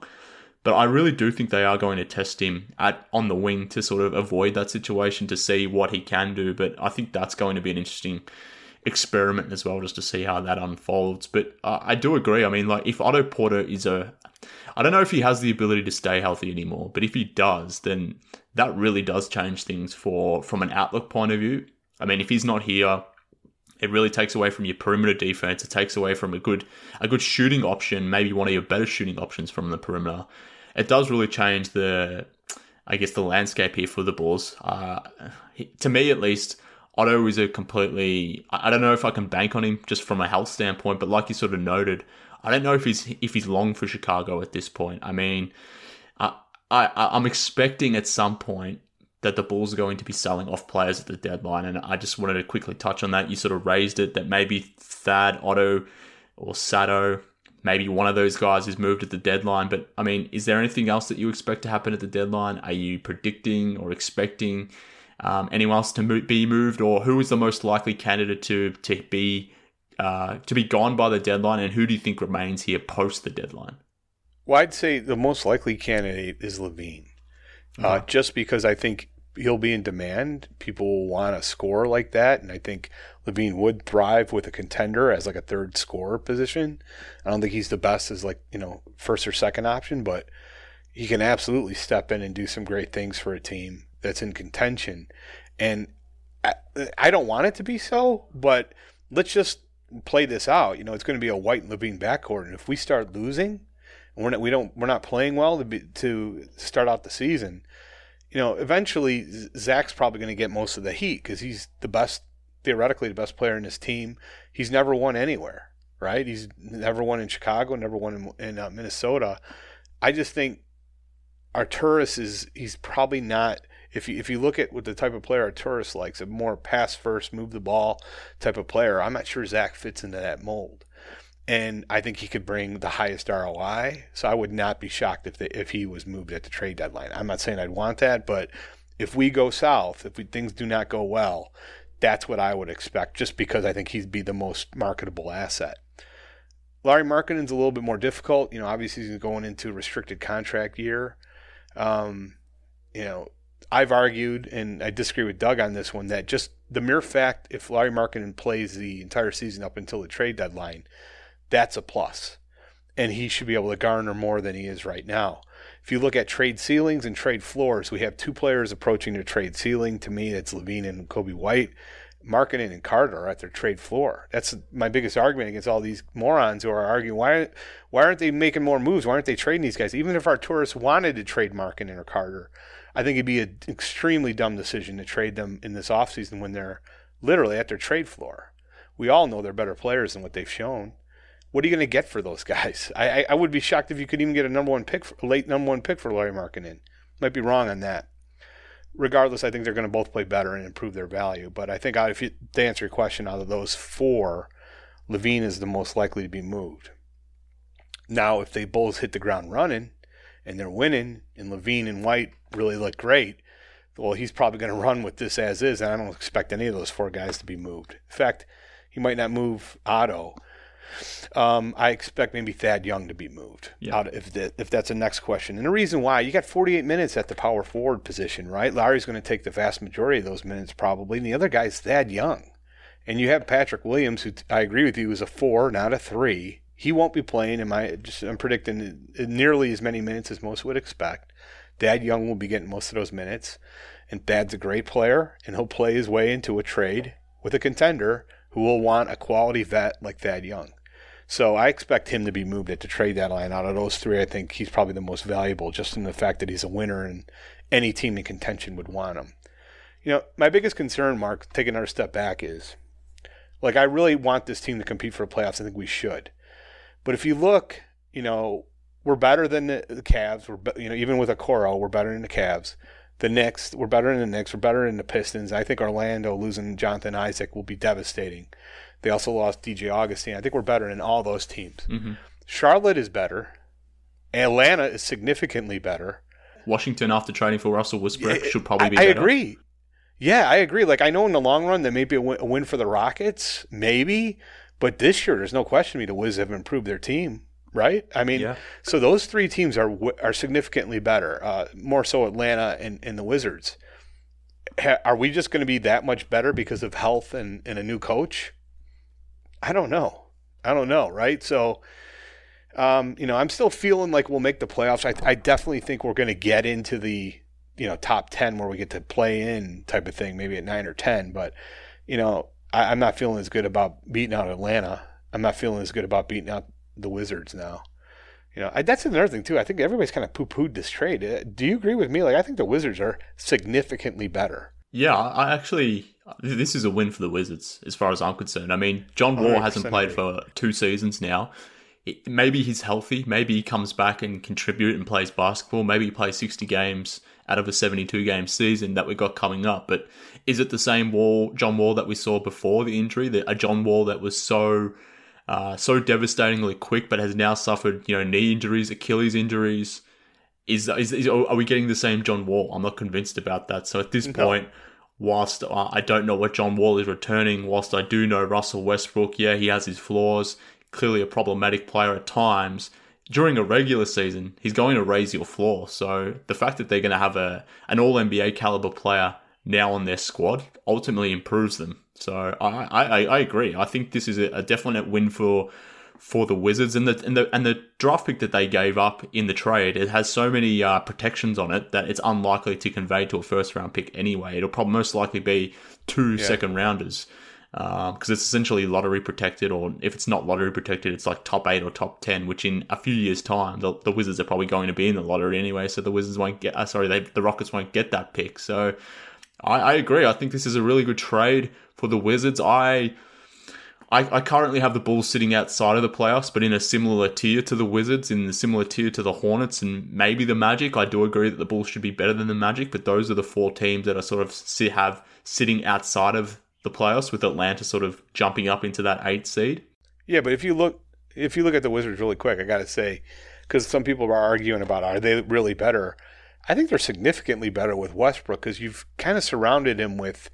But I really do think they are going to test him at on the wing to sort of avoid that situation to see what he can do. But I think that's going to be an interesting experiment as well, just to see how that unfolds. But uh, I do agree. I mean, like if Otto Porter is a, I don't know if he has the ability to stay healthy anymore, but if he does, then that really does change things for from an outlook point of view. I mean, if he's not here, it really takes away from your perimeter defense. It takes away from a good a good shooting option, maybe one of your better shooting options from the perimeter. It does really change the, I guess, the landscape here for the Bulls. Uh, to me, at least, Otto is a completely. I don't know if I can bank on him just from a health standpoint, but like you sort of noted, I don't know if he's if he's long for Chicago at this point. I mean, I, I I'm expecting at some point that the Bulls are going to be selling off players at the deadline. And I just wanted to quickly touch on that. You sort of raised it that maybe Thad, Otto, or Sato, maybe one of those guys is moved at the deadline. But I mean, is there anything else that you expect to happen at the deadline? Are you predicting or expecting um, anyone else to be moved, or who is the most likely candidate to to be uh, to be gone by the deadline, and who do you think remains here post the deadline? Well, I'd say the most likely candidate is LaVine. Uh, just because I think he'll be in demand. People will want a score like that, and I think LaVine would thrive with a contender as like a third scorer position. I don't think he's the best as like you know first or second option, but he can absolutely step in and do some great things for a team that's in contention. And I, I don't want it to be so, but let's just play this out. You know, it's going to be a White and LaVine backcourt, and if we start losing, and we're not, we don't we're not playing well to be, to start out the season you know, eventually Zach's probably going to get most of the heat because he's the best, theoretically, the best player in his team. He's never won anywhere, right? He's never won in Chicago, never won in, in uh, Minnesota. I just think Arturas is, he's probably not. If you, if you look at what the type of player Arturas likes, a more pass first, move the ball type of player, I'm not sure Zach fits into that mold and I think he could bring the highest ROI. So I would not be shocked if the, if he was moved at the trade deadline. I'm not saying I'd want that, but if we go south, if we, things do not go well, that's what I would expect. Just because I think he'd be the most marketable asset. Lauri Markkanen's a little bit more difficult. You know, obviously he's going into a restricted contract year. Um, you know, I've argued, and I disagree with Doug on this one, that just the mere fact if Lauri Markkanen plays the entire season up until the trade deadline – that's a plus. And he should be able to garner more than he is right now. If you look at trade ceilings and trade floors, we have two players approaching their trade ceiling. To me, it's LaVine and Coby White. Markkanen and Carter are at their trade floor. That's my biggest argument against all these morons who are arguing why why aren't they making more moves? Why aren't they trading these guys? Even if Arturas wanted to trade Markkanen or Carter, I think it'd be an extremely dumb decision to trade them in this offseason when they're literally at their trade floor. We all know they're better players than what they've shown what are you going to get for those guys? I, I, I, would be shocked if you could even get a number one pick, for, late number one pick for Lauri Markkanen. Might be wrong on that. Regardless, I think they're going to both play better and improve their value. But I think uh, if you, to answer your question, out of those four, LaVine is the most likely to be moved. Now, if they both hit the ground running and they're winning, and LaVine and White really look great, well, he's probably going to run with this as is, and I don't expect any of those four guys to be moved. In fact, he might not move Otto um, I expect maybe Thad Young to be moved yeah. out if the, if that's the next question. And the reason why you got 48 minutes at the power forward position, right? Lauri's going to take the vast majority of those minutes probably, and the other guy's Thad Young. And you have Patrick Williams, who I agree with you is a four, not a three. He won't be playing. Am I just? I'm predicting nearly as many minutes as most would expect. Thad Young will be getting most of those minutes, and Thad's a great player, and he'll play his way into a trade with a contender who will want a quality vet like Thad Young. So I expect him to be moved at the trade deadline. Out of those three, I think he's probably the most valuable, just in the fact that he's a winner and any team in contention would want him. You know, my biggest concern, Mark, taking another step back, is like I really want this team to compete for the playoffs. I think we should. But if you look, you know, we're better than the, the Cavs. We're you know even with a Okoro, we're better than the Cavs. The Knicks, we're better than the Knicks. We're better than the Pistons. I think Orlando losing Jonathan Isaac will be devastating. They also lost DJ Augustin. I think we're better than all those teams. Mm-hmm. Charlotte is better. Atlanta is significantly better. Washington, after trading for Russell Westbrook, should probably be. I, I agree. Yeah, I agree. Like I know in the long run there may be a win, a win for the Rockets, maybe, but this year there's no question to me the Wiz have improved their team, right? I mean, Yeah. so those three teams are are significantly better. Uh, more so Atlanta and, and the Wizards. Ha, are we just going to be that much better because of health and, and a new coach? I don't know. I don't know, right? So, um, you know, I'm still feeling like we'll make the playoffs. I, I definitely think we're going to get into the, you know, top 10 where we get to play in type of thing, maybe at nine or 10. But, you know, I, I'm not feeling as good about beating out Atlanta. I'm not feeling as good about beating out the Wizards now. You know, I, that's another thing too. I think everybody's kind of poo-pooed this trade. Uh, Do you agree with me? Like, I think the Wizards are significantly better. Yeah, I actually this is a win for the Wizards as far as I'm concerned. I mean, John Wall hasn't played for two seasons now. It, maybe he's healthy. Maybe he comes back and contribute and plays basketball. Maybe he plays 60 games out of a 72 game season that we got coming up. But is it the same Wall, John Wall that we saw before the injury? That a John Wall that was so uh, so devastatingly quick, but has now suffered you know knee injuries, Achilles injuries. Is, is, is are we getting the same John Wall? I'm not convinced about that. So at this point, whilst uh, I don't know what John Wall is returning, whilst I do know Russell Westbrook, yeah, he has his flaws, clearly a problematic player at times. During a regular season, he's going to raise your floor. So the fact that they're going to have a an All NBA caliber player now on their squad ultimately improves them. So I, I, I agree. I think this is a, a definite win for for the Wizards and the and the and the draft pick that they gave up in the trade. It has so many uh, protections on it that it's unlikely to convey to a first round pick anyway. It'll probably most likely be two second rounders because it's essentially lottery protected, or if it's not lottery protected, it's like top eight or top ten. Which in a few years' time, the, the Wizards are probably going to be in the lottery anyway. So the Wizards won't get. Uh, sorry, they, the Rockets won't get that pick. So I, I agree. I think this is a really good trade for the Wizards. I. I, I currently have the Bulls sitting outside of the playoffs, but in a similar tier to the Wizards, in the similar tier to the Hornets, and maybe the Magic. I do agree that the Bulls should be better than the Magic, but those are the four teams that I sort of have sitting outside of the playoffs, with Atlanta sort of jumping up into that eight seed. Yeah, but if you look if you look at the Wizards really quick, I got to say, because some people are arguing about are they really better? I think they're significantly better with Westbrook because you've kind of surrounded him with,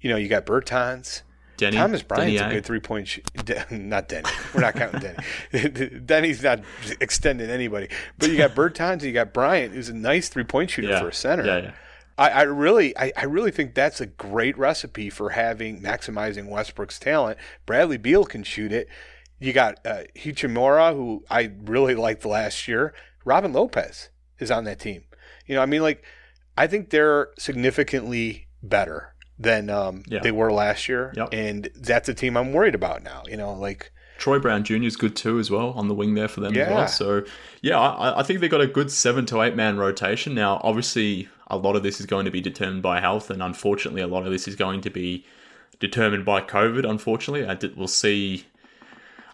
you know, you got Bertans. Deni, Thomas Bryant's Deni a good three point shoot. Not Deni. We're not counting Deni. Deni's not extending anybody. But you got Bertans and you got Bryant, who's a nice three point shooter Yeah, for a center. yeah, yeah. I, I really, I, I really think that's a great recipe for having maximizing Westbrook's talent. Bradley Beal can shoot it. You got uh, Hachimura, who I really liked last year. Robin Lopez is on that team. You know, I mean, like, I think they're significantly better than um, Yeah. they were last year, Yep. and that's a team I'm worried about now. You know, like, Troy Brown Jr. is good too, as well, on the wing there for them as Yeah. well. So, yeah, I, I think they've got a good seven to eight man rotation. Now, obviously, a lot of this is going to be determined by health, and unfortunately, a lot of this is going to be determined by COVID. Unfortunately, I did, we'll see.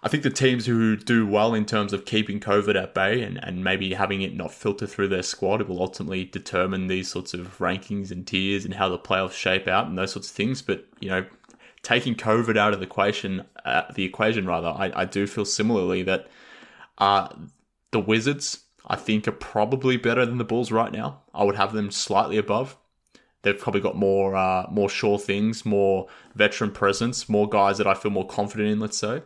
I think the teams who do well in terms of keeping COVID at bay and, and maybe having it not filter through their squad it will ultimately determine these sorts of rankings and tiers and how the playoffs shape out and those sorts of things. But you know, taking COVID out of the equation, uh, the equation rather, I, I do feel similarly that uh, the Wizards, I think, are probably better than the Bulls right now. I would have them slightly above. They've probably got more uh, more sure things, more veteran presence, more guys that I feel more confident in. Let's say.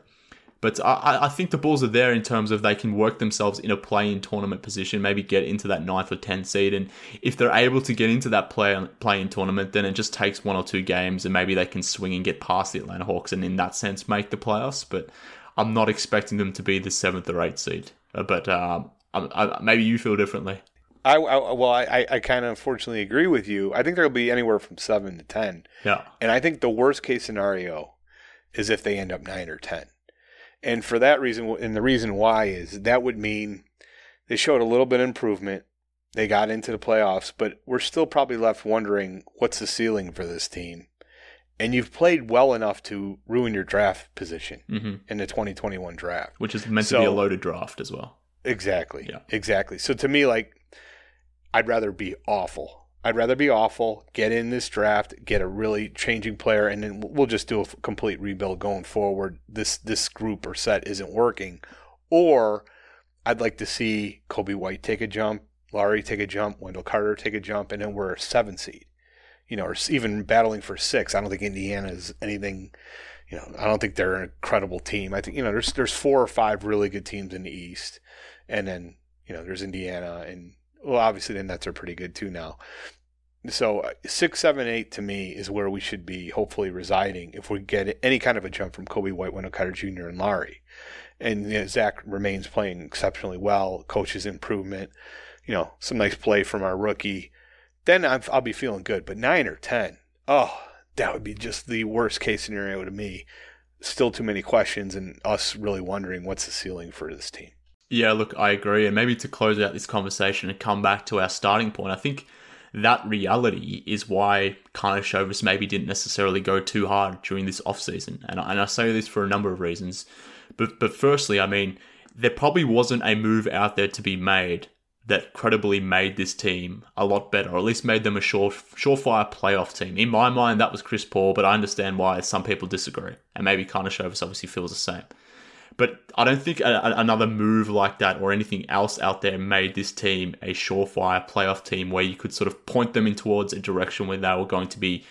But I, I think the Bulls are there in terms of they can work themselves in a play-in tournament position, maybe get into that ninth or tenth seed, and if they're able to get into that play play-in tournament, then it just takes one or two games, and maybe they can swing and get past the Atlanta Hawks, and in that sense make the playoffs. But I'm not expecting them to be the seventh or eighth seed. Uh, but um, I, I, maybe you feel differently. I, I well, I, I kind of unfortunately agree with you. I think there'll be anywhere from seven to ten. Yeah. And I think the worst case scenario is if they end up nine or ten. And for that reason, and the reason why is that would mean they showed a little bit of improvement. They got into the playoffs, but we're still probably left wondering what's the ceiling for this team. And you've played well enough to ruin your draft position mm-hmm. in the 2021 draft, which is meant so, to be a loaded draft as well. Exactly. Yeah. Exactly. So to me, like, I'd rather be awful. I'd rather be awful, get in this draft, get a really changing player, and then we'll just do a complete rebuild going forward. This this group or set isn't working, or I'd like to see Coby White take a jump, Lauri take a jump, Wendell Carter take a jump, and then we're a seven seed, you know, or even battling for six. I don't think Indiana is anything, you know, I don't think they're an incredible team. I think you know there's there's four or five really good teams in the East, and then you know there's Indiana and well, obviously the Nets are pretty good too now. So uh, six, seven, eight to me is where we should be hopefully residing if we get any kind of a jump from Coby White, Wendell Carter Jr., and Lauri. And you know, Zach remains playing exceptionally well. Coach's improvement, you know, some nice play from our rookie. Then i will be feeling good. But nine or ten, oh, that would be just the worst case scenario to me. Still too many questions and us really wondering what's the ceiling for this team. Yeah, look, I agree. And maybe to close out this conversation and come back to our starting point, I think that reality is why Karnisovas maybe didn't necessarily go too hard during this offseason. And, and I say this for a number of reasons. But, but firstly, I mean, there probably wasn't a move out there to be made that credibly made this team a lot better, or at least made them a sure, surefire playoff team. In my mind, that was Chris Paul, but I understand why some people disagree. And maybe Karnisovas obviously feels the same. But I don't think a, a, another move like that or anything else out there made this team a surefire playoff team where you could sort of point them in towards a direction where they were going to be,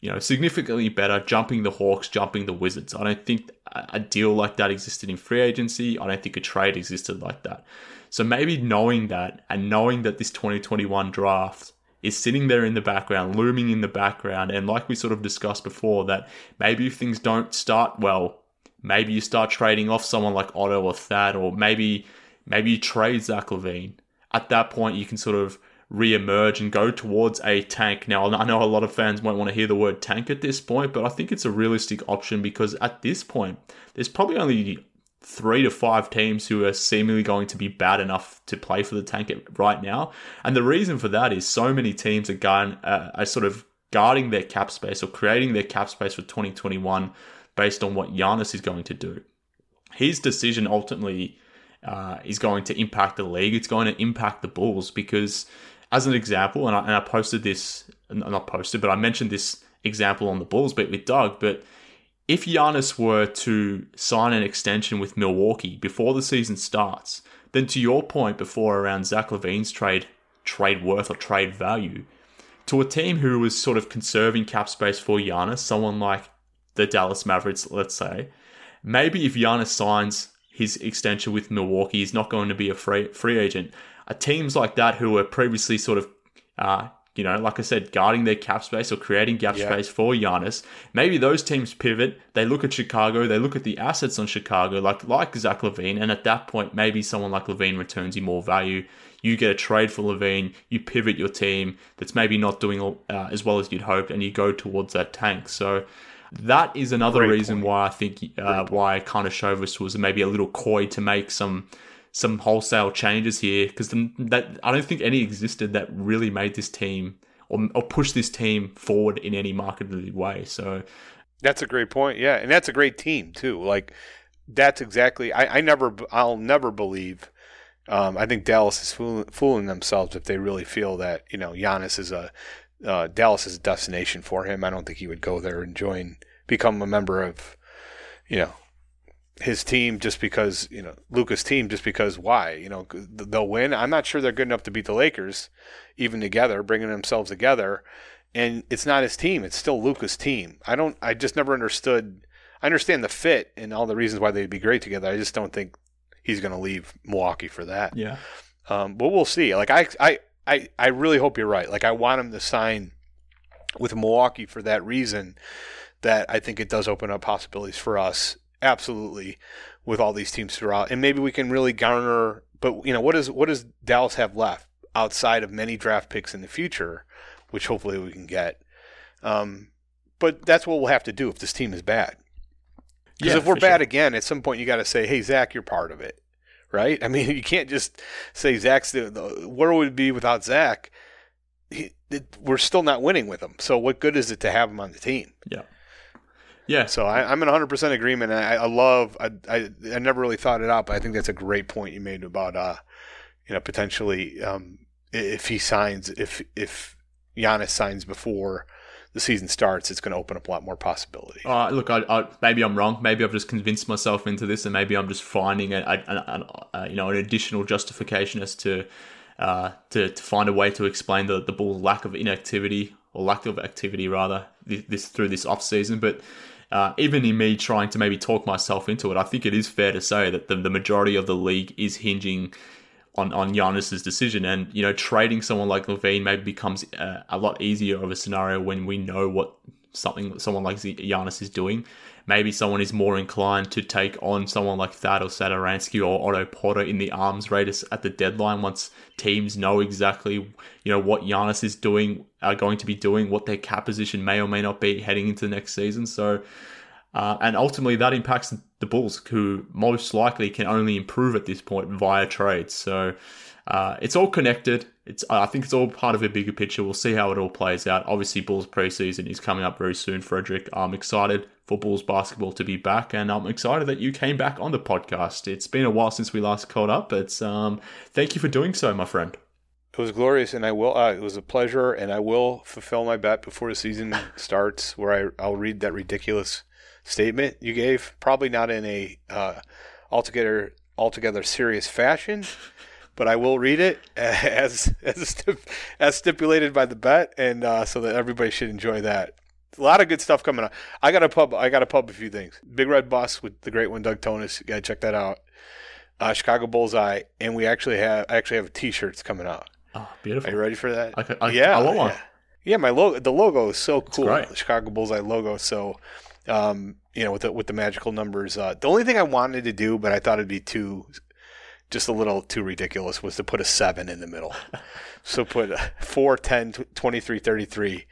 you know, significantly better, jumping the Hawks, jumping the Wizards. I don't think a deal like that existed in free agency. I don't think a trade existed like that. So maybe knowing that and knowing that this 2021 draft is sitting there in the background, looming in the background, and like we sort of discussed before, that maybe if things don't start well Maybe you start trading off someone like Otto or Thad, or maybe maybe you trade Zach LaVine. At that point, you can sort of re-emerge and go towards a tank. Now, I know a lot of fans won't want to hear the word tank at this point, but I think it's a realistic option because at this point, there's probably only three to five teams who are seemingly going to be bad enough to play for the tank right now. And the reason for that is so many teams are going, uh, are sort of guarding their cap space or creating their cap space for 2021 based on what Giannis is going to do. His decision ultimately uh, is going to impact the league. It's going to impact the Bulls because, as an example, and I, and I posted this, not posted, but I mentioned this example on the Bulls beat with Doug. But if Giannis were to sign an extension with Milwaukee before the season starts, then to your point before around Zach LaVine's trade trade worth or trade value, to a team who was sort of conserving cap space for Giannis, someone like the Dallas Mavericks, let's say, maybe if Giannis signs his extension with Milwaukee, he's not going to be a free free agent. Uh, teams like that who were previously sort of, uh, you know, like I said, guarding their cap space or creating gap space for Giannis, maybe those teams pivot. They look at Chicago, they look at the assets on Chicago, like like Zach LaVine. and at that point, maybe someone like LaVine returns you more value. You get a trade for LaVine. you pivot your team that's maybe not doing uh, as well as you'd hoped, and you go towards that tank. So that is another Great reason point. why I think uh, why Karnisovas was maybe a little coy to make some some wholesale changes here because that I don't think any existed that really made this team or, or pushed this team forward in any marketed way. So that's a great point. Yeah, and that's a great team too. Like that's exactly. I, I never. I'll never believe. Um, I think Dallas is fooling, fooling, themselves if they really feel that you know Giannis is a uh, Dallas is a destination for him. I don't think he would go there and join, become a member of, you know, his team just because you know Luka's team just because why you know they'll win. I'm not sure they're good enough to beat the Lakers, even together, bringing themselves together. And it's not his team; it's still Luka's team. I don't. I just never understood. I understand the fit and all the reasons why they'd be great together. I just don't think he's going to leave Milwaukee for that. Yeah. Um, but we'll see. Like I, I, I, I really hope you're right. Like I want him to sign with Milwaukee for that reason. That I think it does open up possibilities for us. Absolutely, with all these teams throughout, and maybe we can really garner. But you know, what does what does Dallas have left outside of many draft picks in the future, which hopefully we can get. Um, but that's what we'll have to do if this team is bad. Because Yeah, if we're bad sure. again, at some point you got to say, "Hey, Zach, you're part of it." Right? I mean, you can't just say Zach's the, the where would it be without Zach? He, it, we're still not winning with him. So what good is it to have him on the team? Yeah. Yeah. So I, I'm in 100% agreement. I, I love. I, I I never really thought it out, but I think that's a great point you made about uh, you know, potentially um, if he signs, if if Giannis signs before the season starts, it's going to open up a lot more possibility. Uh, look, I, I, maybe I'm wrong. Maybe I've just convinced myself into this, and maybe I'm just finding a, a, a, a you know an additional justification as to uh, to to find a way to explain the the Bulls' lack of inactivity or lack of activity rather this, this through this off season. But uh, even in me trying to maybe talk myself into it, I think it is fair to say that the, the majority of the league is hinging on on Giannis's decision, and you know trading someone like LaVine maybe becomes uh, a lot easier of a scenario when we know what something someone like Giannis is doing. Maybe someone is more inclined to take on someone like Thad or Satoransky or Otto Porter in the arms race at the deadline once teams know exactly you know what Giannis is doing, are going to be doing, what their cap position may or may not be heading into the next season. So. Uh, and ultimately, that impacts the Bulls, who most likely can only improve at this point via trades. So uh, it's all connected. It's I think it's all part of a bigger picture. We'll see how it all plays out. Obviously, Bulls preseason is coming up very soon, Frederick. I'm excited for Bulls basketball to be back, and I'm excited that you came back on the podcast. It's been a while since we last caught up, but um, thank you for doing so, my friend. It was glorious, and I will. Uh, it was a pleasure, and I will fulfill my bet before the season starts, where I, I'll read that ridiculous statement you gave. Probably not in a uh, altogether altogether serious fashion, but I will read it as as as stipulated by the bet, and uh, so that everybody should enjoy that. A lot of good stuff coming up. I got a pub. I got to pub a few things. Big Red Bus with the great one, Doug Thonus. You got to check that out. Uh, Chicago Bullseye, and we actually have I actually have T-shirts coming out. Oh, beautiful! Are you ready for that? I, I, yeah, I want one. Yeah. My logo, the logo is so cool. The Chicago Bullseye logo. So, um, you know, with the with the magical numbers. Uh, the only thing I wanted to do, but I thought it'd be too, just a little too ridiculous, was to put a seven in the middle. so put a 4, 10, 23, 33,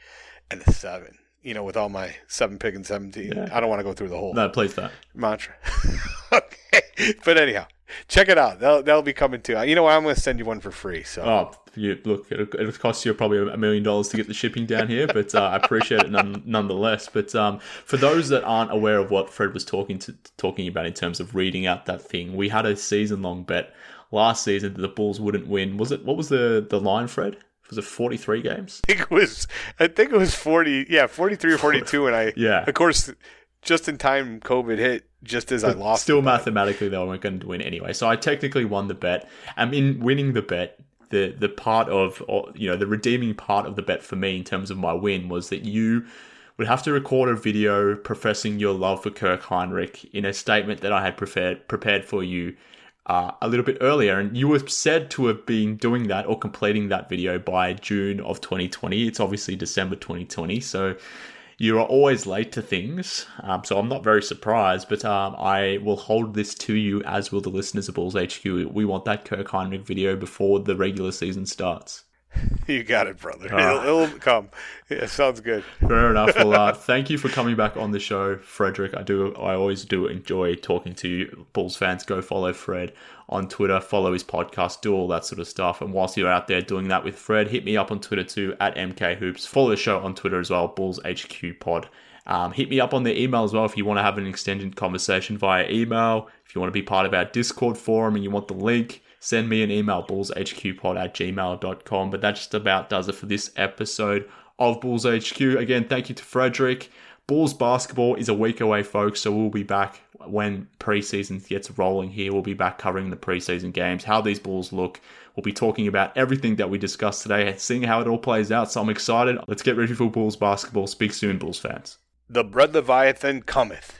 and a seven. You know, with all my seven pick and seventeen. Yeah. I don't want to go through the whole No, please don't. mantra. okay, but anyhow, check it out. That'll, that'll be coming too. You know what? I'm going to send you one for free. So. Oh, you, look, it'll, it'll cost you probably a million dollars to get the shipping down here, but uh, I appreciate it none, nonetheless. But um, for those that aren't aware of what Fred was talking to talking about in terms of reading out that thing, we had a season long bet last season that the Bulls wouldn't win. Was it? What was the the line, Fred? Was it forty three games? I think it was I think it was forty yeah, forty three or forty two and I Yeah. of course just in time COVID hit just as I lost Still mathematically, they weren't going to win anyway. So I technically won the bet. And in winning the bet, the the part of or, you know the redeeming part of the bet for me in terms of my win was that you would have to record a video professing your love for Kirk Hinrich in a statement that I had prepared prepared for you uh, a little bit earlier, and you were said to have been doing that or completing that video by June of 2020. It's obviously December 2020, so you are always late to things. Um, so I'm not very surprised, but um, I will hold this to you, as will the listeners of Bulls HQ. We want that Kirk Hinrich video before the regular season starts. You got it, brother. It'll, it'll come. Yeah, sounds good. Fair enough. Well, uh, thank you for coming back on the show, Frederick. I do, I always do enjoy talking to you, Bulls fans. Go follow Fred on Twitter, follow his podcast, do all that sort of stuff. And whilst you're out there doing that with Fred, hit me up on Twitter too at MK Hoops. Follow the show on Twitter as well, Bulls HQ Pod. Um, hit me up on the email as well if you want to have an extended conversation via email. If you want to be part of our Discord forum and you want the link, send me an email, bullshqpod at gmail.com. But that just about does it for this episode of Bulls HQ. Again, thank you to Frederick. Bulls basketball is a week away, folks, so we'll be back when preseason gets rolling here. We'll be back covering the preseason games, how these Bulls look. We'll be talking about everything that we discussed today, seeing how it all plays out. So I'm excited. Let's get ready for Bulls basketball. Speak soon, Bulls fans. The bread Leviathan cometh.